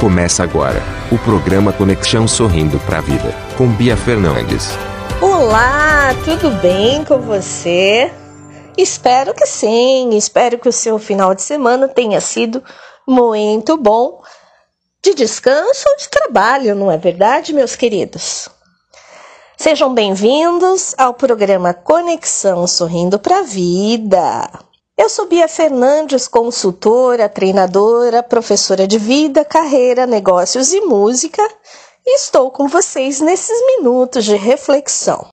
Começa agora o programa Conexão Sorrindo para a Vida, com Bia Fernandes. Olá, tudo bem com você? Espero que sim, espero que o seu final de semana tenha sido muito bom de descanso ou de trabalho, não é verdade, meus queridos? Sejam bem-vindos ao programa Conexão Sorrindo para a Vida. Eu sou Bia Fernandes, consultora, treinadora, professora de vida, carreira, negócios e música, e estou com vocês nesses minutos de reflexão.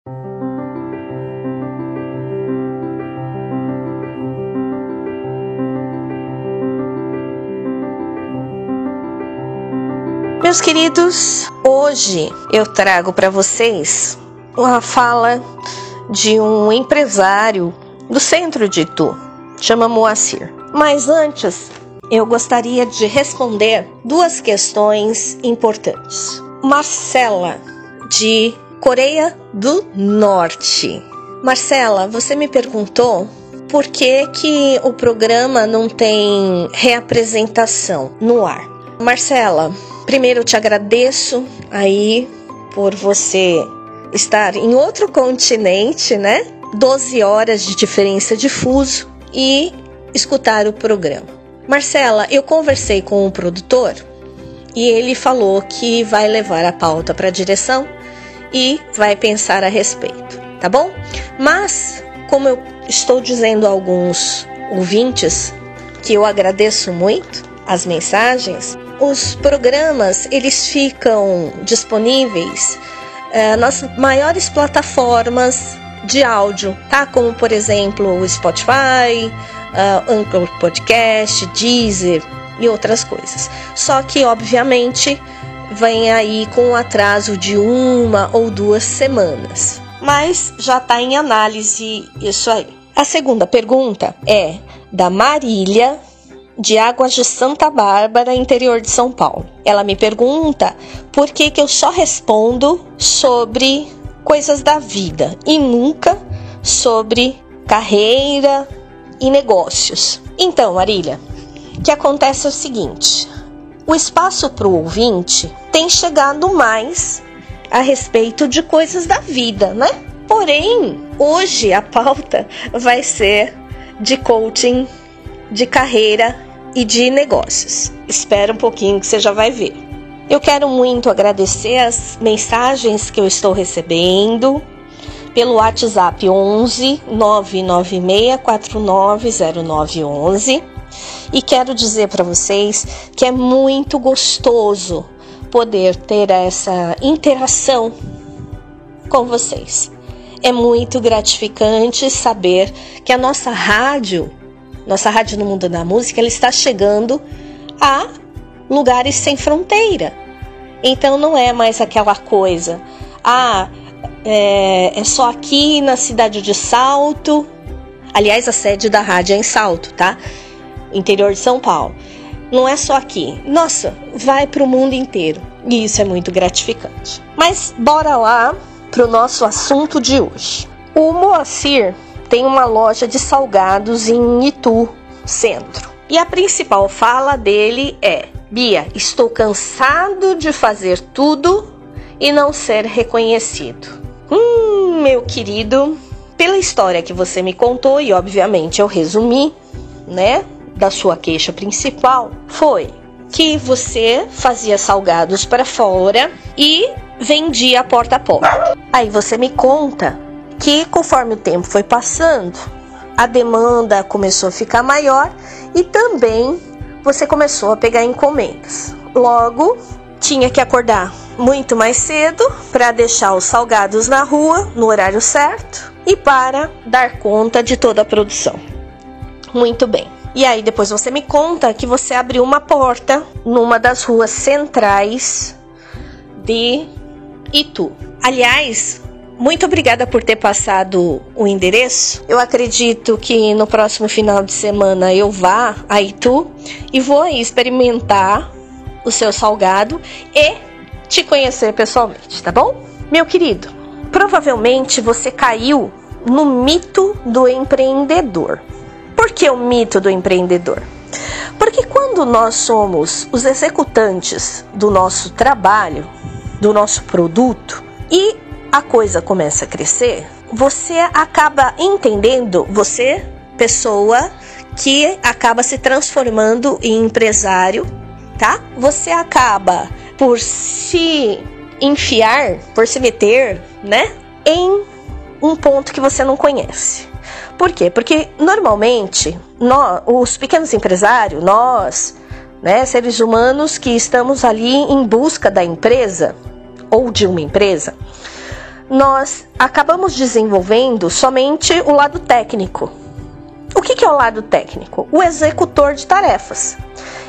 Meus queridos, hoje eu trago para vocês uma fala de um empresário do centro de Itu, chama Moacir. Mas antes, eu gostaria de responder duas questões importantes. Marcela, de Coreia do Norte. Marcela, você me perguntou por que, que o programa não tem reapresentação no ar. Marcela, primeiro eu te agradeço aí por você estar em outro continente, né? 12 horas de diferença de fuso e escutar o programa. Marcela, eu conversei com o produtor e ele falou que vai levar a pauta para a direção e vai pensar a respeito, tá bom? Mas, como eu estou dizendo a alguns ouvintes que eu agradeço muito as mensagens, os programas eles ficam disponíveis uh, nas maiores plataformas de áudio, tá? Como por exemplo o Spotify, uh, Anchor Podcast, Deezer e outras coisas. Só que obviamente vem aí com um atraso de uma ou duas semanas. Mas já está em análise isso aí. A segunda pergunta é da Marília de Águas de Santa Bárbara, interior de São Paulo. Ela me pergunta por que, que eu só respondo sobre coisas da vida e nunca sobre carreira e negócios. Então, Marília, o que acontece é o seguinte: o espaço para o ouvinte tem chegado mais a respeito de coisas da vida, né? Porém, hoje a pauta vai ser de coaching, de carreira e de negócios. Espera um pouquinho que você já vai ver. Eu quero muito agradecer as mensagens que eu estou recebendo pelo WhatsApp 11 996490911 e quero dizer para vocês que é muito gostoso poder ter essa interação com vocês. É muito gratificante saber que a nossa rádio, nossa rádio no mundo da música, ela está chegando a lugares sem fronteira. Então não é mais aquela coisa, ah, é, é só aqui na cidade de Salto. Aliás, a sede da rádio é em Salto, tá? Interior de São Paulo. Não é só aqui. Nossa, vai para o mundo inteiro. E isso é muito gratificante. Mas bora lá para o nosso assunto de hoje. O Moacir tem uma loja de salgados em Itu, centro. E a principal fala dele é: Bia, estou cansado de fazer tudo e não ser reconhecido. Hum, meu querido, pela história que você me contou e obviamente eu resumi, né, da sua queixa principal, foi que você fazia salgados para fora e vendia porta a porta. Aí você me conta que conforme o tempo foi passando, a demanda começou a ficar maior e também você começou a pegar encomendas. Logo, tinha que acordar muito mais cedo para deixar os salgados na rua no horário certo e para dar conta de toda a produção. Muito bem. E aí depois você me conta que você abriu uma porta numa das ruas centrais de Itu. Aliás, muito obrigada por ter passado o endereço. Eu acredito que no próximo final de semana eu vá a Itu e vou aí experimentar o seu salgado e te conhecer pessoalmente, tá bom? Meu querido, provavelmente você caiu no mito do empreendedor. Por que o mito do empreendedor? Porque quando nós somos os executantes do nosso trabalho, do nosso produto, e a coisa começa a crescer, você acaba entendendo, você, pessoa que acaba se transformando em empresário, tá? Você acaba por se enfiar, por se meter, né, em um ponto que você não conhece. Por quê? Porque normalmente nós, os pequenos empresários, nós, né, seres humanos que estamos ali em busca da empresa ou de uma empresa, nós acabamos desenvolvendo somente o lado técnico. O que, que é o lado técnico? O executor de tarefas.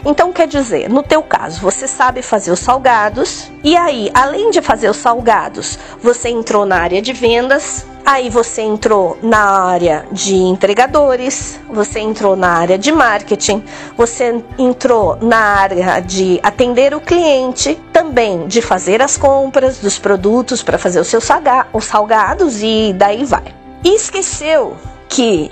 Então quer dizer, no teu caso, você sabe fazer os salgados e aí, além de fazer os salgados, você entrou na área de vendas, Aí você entrou na área de entregadores, você entrou na área de marketing, você entrou na área de atender o cliente, também de fazer as compras dos produtos para fazer os seus os salgados e daí vai. E esqueceu que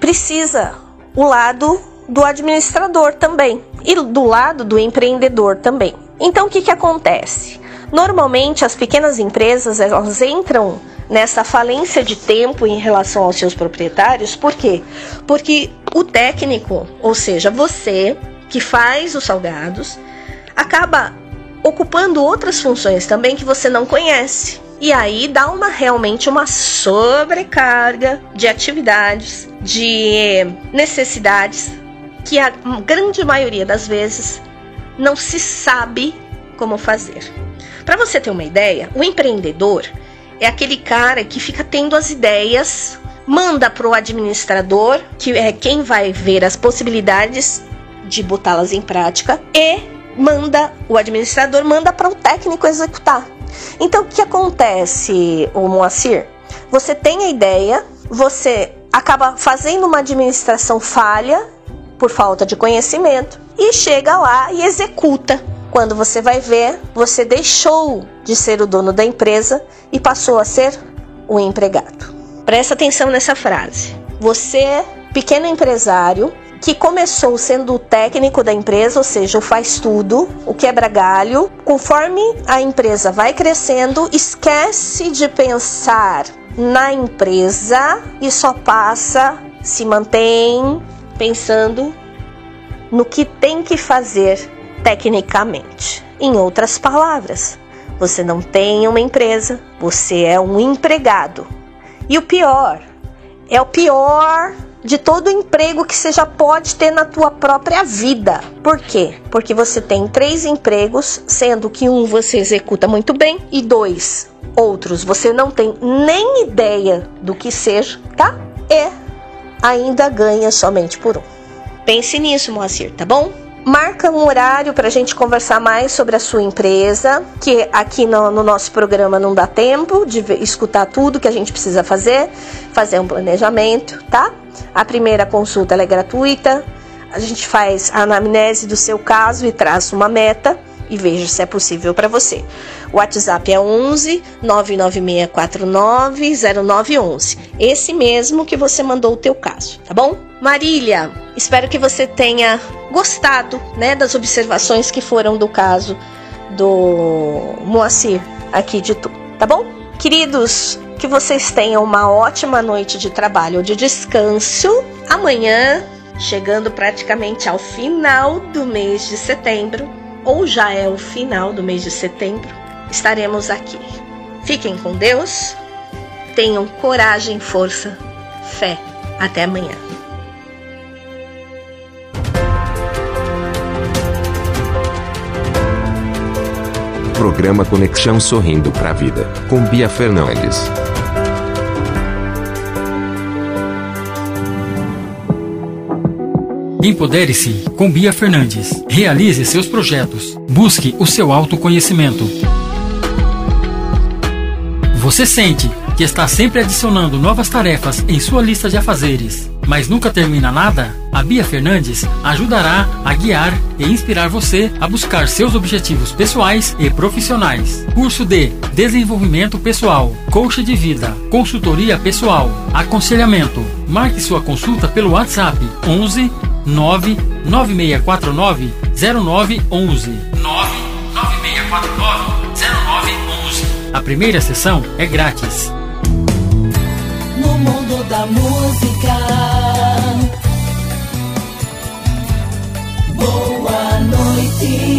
precisa o lado do administrador também e do lado do empreendedor também. Então o que, que acontece? Normalmente as pequenas empresas elas entram nessa falência de tempo em relação aos seus proprietários, por quê? Porque o técnico, ou seja, você que faz os salgados, acaba ocupando outras funções também que você não conhece. E aí dá uma realmente uma sobrecarga de atividades, de necessidades que a grande maioria das vezes não se sabe como fazer. Para você ter uma ideia, o empreendedor é aquele cara que fica tendo as ideias, manda para o administrador, que é quem vai ver as possibilidades de botá-las em prática, e manda o administrador manda para o técnico executar. Então o que acontece, o Moacir? Você tem a ideia, você acaba fazendo uma administração falha por falta de conhecimento e chega lá e executa quando você vai ver, você deixou de ser o dono da empresa e passou a ser o empregado. Presta atenção nessa frase. Você, pequeno empresário, que começou sendo o técnico da empresa, ou seja, o faz tudo, o quebra galho, conforme a empresa vai crescendo, esquece de pensar na empresa e só passa, se mantém pensando no que tem que fazer tecnicamente. Em outras palavras, você não tem uma empresa, você é um empregado. E o pior, é o pior de todo emprego que você já pode ter na tua própria vida. Por quê? Porque você tem três empregos, sendo que um você executa muito bem e dois outros você não tem nem ideia do que seja, tá? E ainda ganha somente por um. Pense nisso, Moacir, tá bom? Marca um horário para a gente conversar mais sobre a sua empresa, que aqui no, no, nosso programa não dá tempo de escutar tudo que a gente precisa fazer, fazer um planejamento, tá? A primeira consulta é gratuita, a gente faz a anamnese do seu caso e traça uma meta e veja se é possível para você. O WhatsApp é 11 99649 0911. Esse mesmo que você mandou o teu caso, tá bom? Marília, espero que você tenha gostado, né, das observações que foram do caso do Moacir aqui de tu, tá bom? Queridos, que vocês tenham uma ótima noite de trabalho ou de descanso. Amanhã, chegando praticamente ao final do mês de setembro, ou já é o final do mês de setembro, estaremos aqui. Fiquem com Deus, tenham coragem, força, fé. Até amanhã. Programa Conexão Sorrindo para a Vida, com Bia Fernandes. Empodere-se com Bia Fernandes. Realize seus projetos. Busque o seu autoconhecimento. Você sente que está sempre adicionando novas tarefas em sua lista de afazeres, mas nunca termina nada? A Bia Fernandes ajudará a guiar e inspirar você a buscar seus objetivos pessoais e profissionais. Curso de Desenvolvimento Pessoal, Coach de Vida, Consultoria Pessoal, Aconselhamento. Marque sua consulta pelo WhatsApp 11 99649 0911. 99649 0911. A primeira sessão é grátis. No mundo da música. Noite.